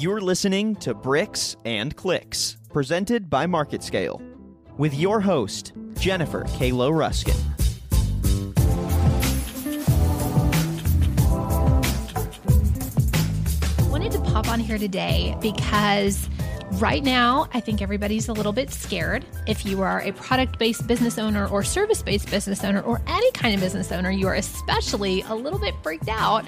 You're listening to Bricks and Clicks, presented by MarketScale, with your host, Jennifer Kaylo Ruscin. wanted to pop on here today because right now I think everybody's a little bit scared. If you are a product based business owner or service based business owner or any kind of business owner, you are especially a little bit freaked out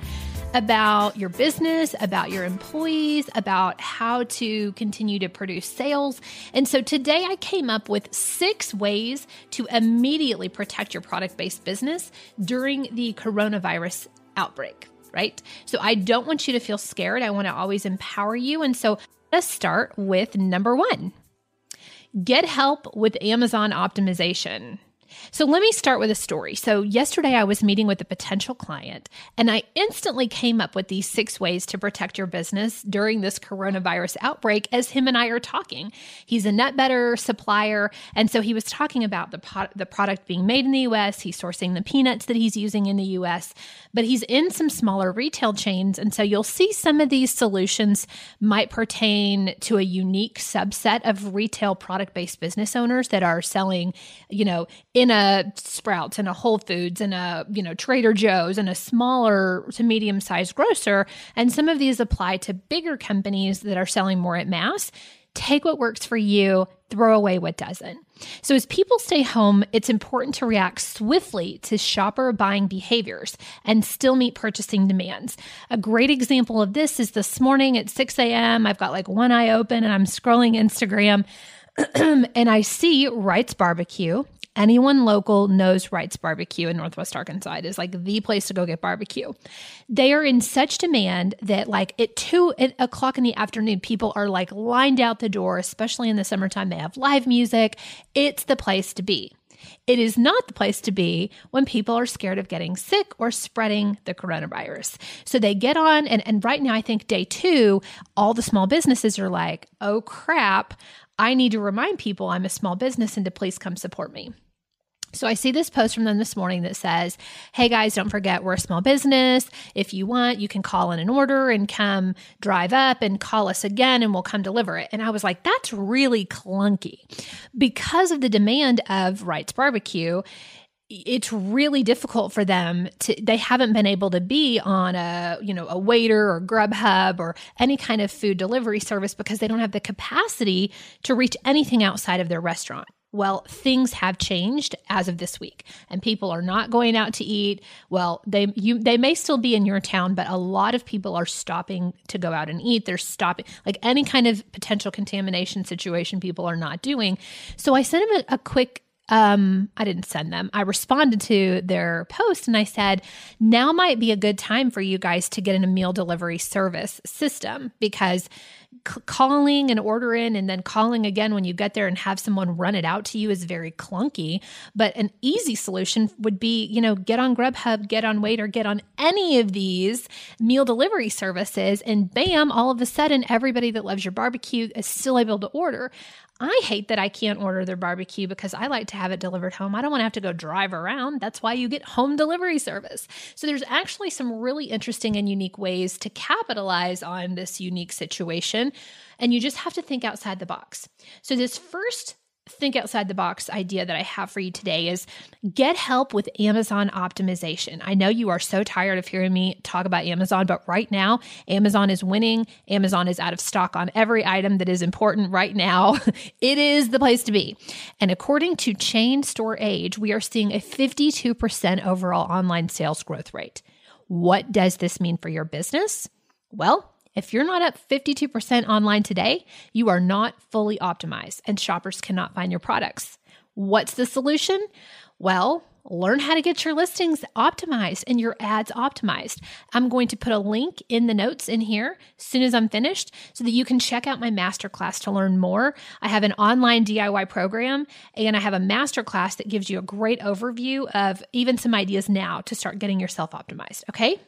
about your business, about your employees, about how to continue to produce sales. And so today I came up with six ways to immediately protect your product based business during the coronavirus outbreak right? So I don't want you to feel scared. I want to always empower you. And so let's start with number one get help with Amazon optimization. So let me start with a story. So yesterday I was meeting with a potential client and I instantly came up with these six ways to protect your business during this coronavirus outbreak as him and I are talking. He's a nut butter supplier and so he was talking about the the product being made in the US, he's sourcing the peanuts that he's using in the US, but he's in some smaller retail chains and so you'll see some of these solutions might pertain to a unique subset of retail product-based business owners that are selling, you know, in a Sprouts and a Whole Foods and a, you know, Trader Joe's and a smaller to medium sized grocer. And some of these apply to bigger companies that are selling more at mass. Take what works for you, throw away what doesn't. So, as people stay home, it's important to react swiftly to shopper buying behaviors and still meet purchasing demands. A great example of this is this morning at 6 a.m. I've got like one eye open and I'm scrolling Instagram and I see Wright's Barbecue anyone local knows Wright's Barbecue in Northwest Arkansas. It is like the place to go get barbecue. They are in such demand that like at two o'clock in the afternoon, people are like lined out the door, especially in the summertime. They have live music. It's the place to be. It is not the place to be when people are scared of getting sick or spreading the coronavirus. So they get on, and, and right now, I think day two, all the small businesses are like, oh crap, I need to remind people I'm a small business and to please come support me. So I see this post from them this morning that says, Hey guys, don't forget we're a small business. If you want, you can call in an order and come drive up and call us again and we'll come deliver it. And I was like, That's really clunky. Because of the demand of Wright's Barbecue, it's really difficult for them to they haven't been able to be on a you know a Waitr or grubhub or any kind of food delivery service because they don't have the capacity to reach anything outside of their restaurant well, things have changed as of this week, and people are not going out to eat. Well, they you they may still be in your town, but a lot of people are stopping to go out and eat. They're stopping like any kind of potential contamination situation. People are not doing. So I sent them a, a quick um, I didn't send them. I responded to their post and I said, now might be a good time for you guys to get in a meal delivery service system because c- calling and ordering and then calling again when you get there and have someone run it out to you is very clunky. But an easy solution would be, you know, get on Grubhub, get on Waitr, get on any of these meal delivery services, and bam, all of a sudden, everybody that loves your barbecue is still able to order. I hate that I can't order their barbecue because I like to have it delivered home. I don't want to have to go drive around. That's why you get home delivery service. So there's actually some really interesting and unique ways to capitalize on this unique situation. And you just have to think outside the box. So this first think outside the box idea that I have for you today is get help with Amazon optimization. I know you are so tired of hearing me talk about Amazon, but right now, Amazon is winning. Amazon is out of stock on every item that is important right now. it is the place to be. And according to Chain Store Age, we are seeing a 52% overall online sales growth rate. What does this mean for your business? Well, if you're not up 52% online today, you are not fully optimized and shoppers cannot find your products. What's the solution? Well, learn how to get your listings optimized and your ads optimized. I'm going to put a link in the notes in here as soon as I'm finished so that you can check out my masterclass to learn more. I have an online DIY program and I have a masterclass that gives you a great overview of even some ideas now to start getting yourself optimized. Okay?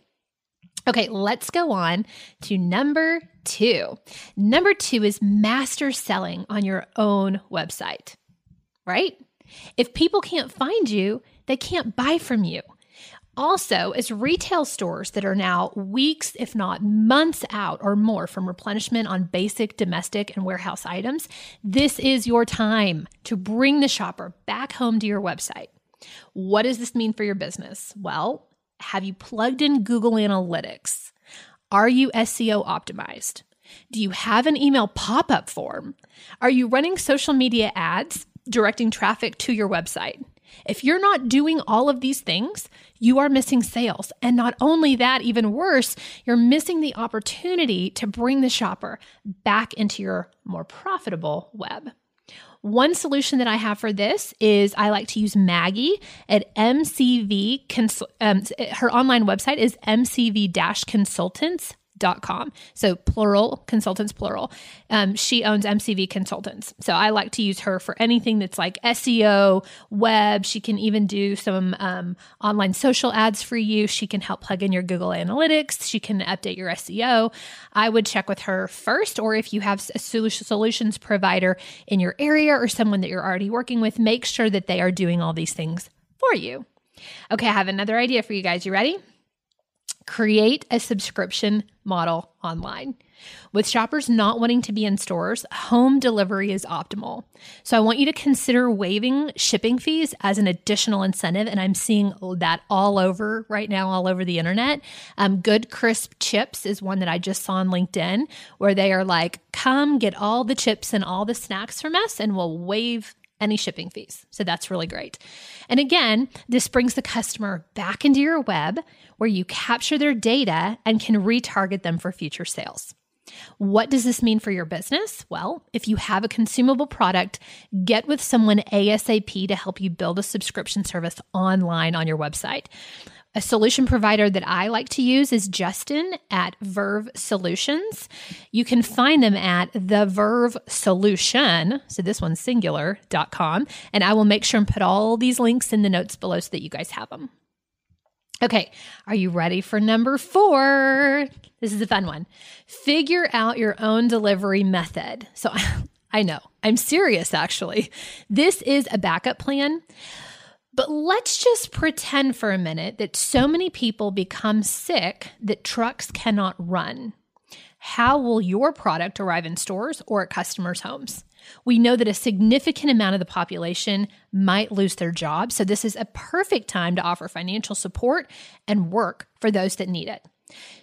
Okay, let's go on to number two. Number two is master selling on your own website, right? If people can't find you, they can't buy from you. Also, as retail stores that are now weeks, if not months out or more from replenishment on basic domestic and warehouse items, this is your time to bring the shopper back home to your website. What does this mean for your business? Well, have you plugged in Google Analytics? Are you SEO optimized? Do you have an email pop up form? Are you running social media ads directing traffic to your website? If you're not doing all of these things, you are missing sales. And not only that, even worse, you're missing the opportunity to bring the shopper back into your more profitable web. One solution that I have for this is I like to use Maggie at MCV. Um, her online website is mcv consultants com. So plural, consultants plural. Um, she owns MCV Consultants. So I like to use her for anything that's like SEO, web. She can even do some um, online social ads for you. She can help plug in your Google Analytics. She can update your SEO. I would check with her first, or if you have a solutions provider in your area or someone that you're already working with, make sure that they are doing all these things for you. Okay, I have another idea for you guys. You ready? Create a subscription model online. With shoppers not wanting to be in stores, home delivery is optimal. So I want you to consider waiving shipping fees as an additional incentive. And I'm seeing that all over right now, all over the internet. Um, Good Crisp Chips is one that I just saw on LinkedIn where they are like, come get all the chips and all the snacks from us and we'll waive any shipping fees. So that's really great. And again, this brings the customer back into your web where you capture their data and can retarget them for future sales. What does this mean for your business? Well, if you have a consumable product, get with someone ASAP to help you build a subscription service online on your website. A solution provider that I like to use is Justin at Verve Solutions. You can find them at the Verve Solution, so this one's singular.com, and I will make sure and put all these links in the notes below so that you guys have them. Okay, are you ready for number four? This is a fun one. Figure out your own delivery method. So I know, I'm serious actually. This is a backup plan. But let's just pretend for a minute that so many people become sick that trucks cannot run. How will your product arrive in stores or at customers' homes? We know that a significant amount of the population might lose their job, so this is a perfect time to offer financial support and work for those that need it.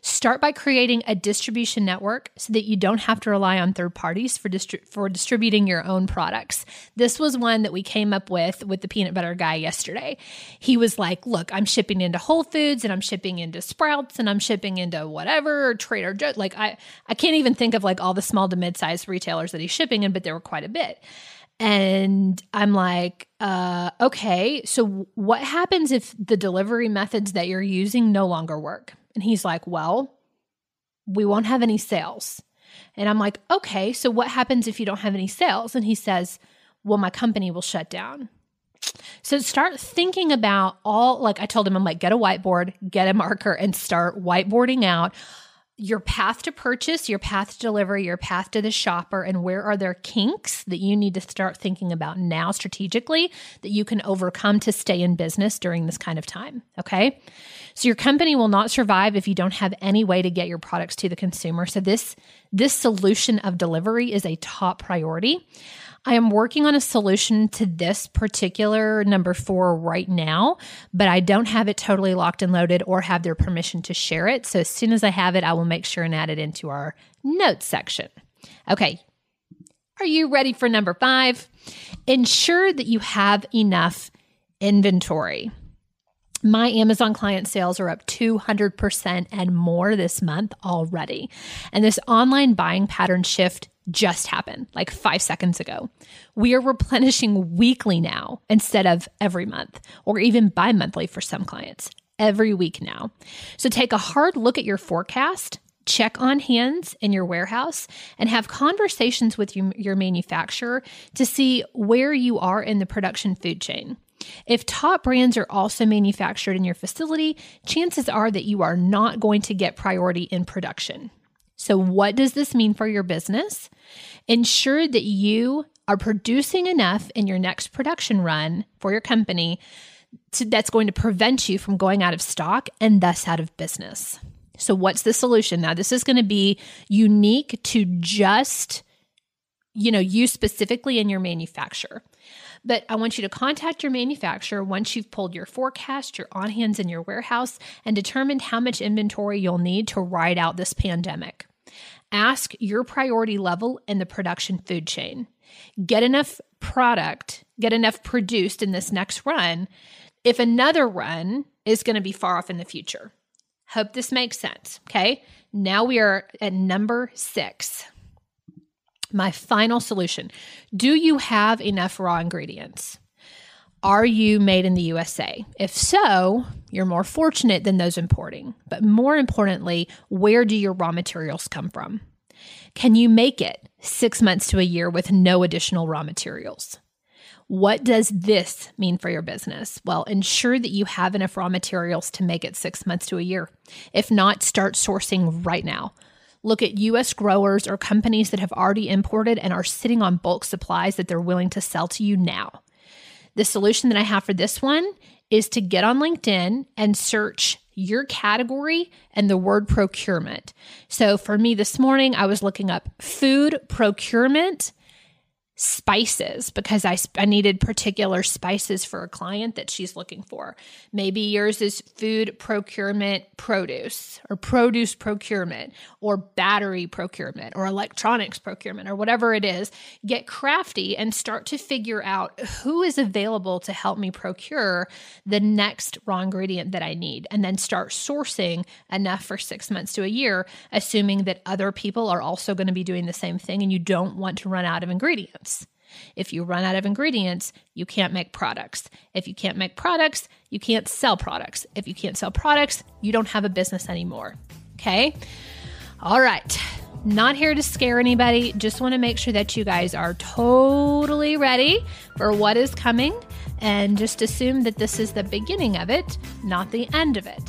Start by creating a distribution network so that you don't have to rely on third parties for distri- for distributing your own products. This was one that we came up with with the peanut butter guy yesterday. He was like, "Look, I'm shipping into Whole Foods and I'm shipping into Sprouts and I'm shipping into whatever Trader Joe. Like I I can't even think of like all the small to mid-sized retailers that he's shipping in, but there were quite a bit." And I'm like, uh, okay, so what happens if the delivery methods that you're using no longer work? And he's like, Well, we won't have any sales. And I'm like, Okay, so what happens if you don't have any sales? And he says, Well, my company will shut down. So start thinking about all, like I told him, I'm like, get a whiteboard, get a marker, and start whiteboarding out your path to purchase, your path to delivery, your path to the shopper, and where are there kinks that you need to start thinking about now strategically that you can overcome to stay in business during this kind of time. Okay. So your company will not survive if you don't have any way to get your products to the consumer. So this this solution of delivery is a top priority. I am working on a solution to this particular number four right now, but I don't have it totally locked and loaded or have their permission to share it. So as soon as I have it, I will make sure and add it into our notes section. Okay. Are you ready for number five? Ensure that you have enough inventory. My Amazon client sales are up 200% and more this month already. And this online buying pattern shift just happened like five seconds ago. We are replenishing weekly now instead of every month or even bi monthly for some clients, every week now. So take a hard look at your forecast. Check on hands in your warehouse and have conversations with your manufacturer to see where you are in the production food chain. If top brands are also manufactured in your facility, chances are that you are not going to get priority in production. So, what does this mean for your business? Ensure that you are producing enough in your next production run for your company to, that's going to prevent you from going out of stock and thus out of business. So, what's the solution? Now, this is going to be unique to just, you know, you specifically in your manufacturer. But I want you to contact your manufacturer once you've pulled your forecast, your on hands in your warehouse, and determined how much inventory you'll need to ride out this pandemic. Ask your priority level in the production food chain. Get enough product, get enough produced in this next run if another run is going to be far off in the future. Hope this makes sense. Okay. Now we are at number six. My final solution Do you have enough raw ingredients? Are you made in the USA? If so, you're more fortunate than those importing. But more importantly, where do your raw materials come from? Can you make it six months to a year with no additional raw materials? What does this mean for your business? Well, ensure that you have enough raw materials to make it six months to a year. If not, start sourcing right now. Look at US growers or companies that have already imported and are sitting on bulk supplies that they're willing to sell to you now. The solution that I have for this one is to get on LinkedIn and search your category and the word procurement. So for me this morning, I was looking up food procurement spices because I, I needed particular spices for a client that she's looking for. Maybe yours is food procurement produce or produce procurement or battery procurement or electronics procurement or whatever it is. Get crafty and start to figure out who is available to help me procure the next raw ingredient that I need and then start sourcing enough for six months to a year, assuming that other people are also going to be doing the same thing and you don't want to run out of ingredients. If you run out of ingredients, you can't make products. If you can't make products, you can't sell products. If you can't sell products, you don't have a business anymore. Okay? All right. Not here to scare anybody. Just want to make sure that you guys are totally ready for what is coming and just assume that this is the beginning of it, not the end of it.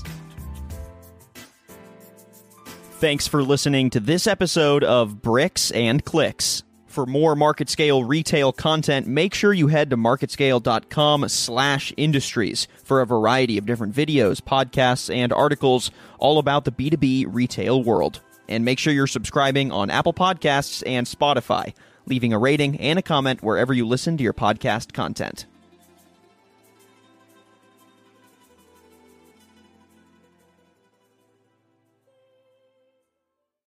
Thanks for listening to this episode of Bricks and Clicks. For more market scale retail content, make sure you head to marketscale.com slash industries for a variety of different videos, podcasts, and articles all about the B2B retail world. And make sure you're subscribing on Apple Podcasts and Spotify, leaving a rating and a comment wherever you listen to your podcast content.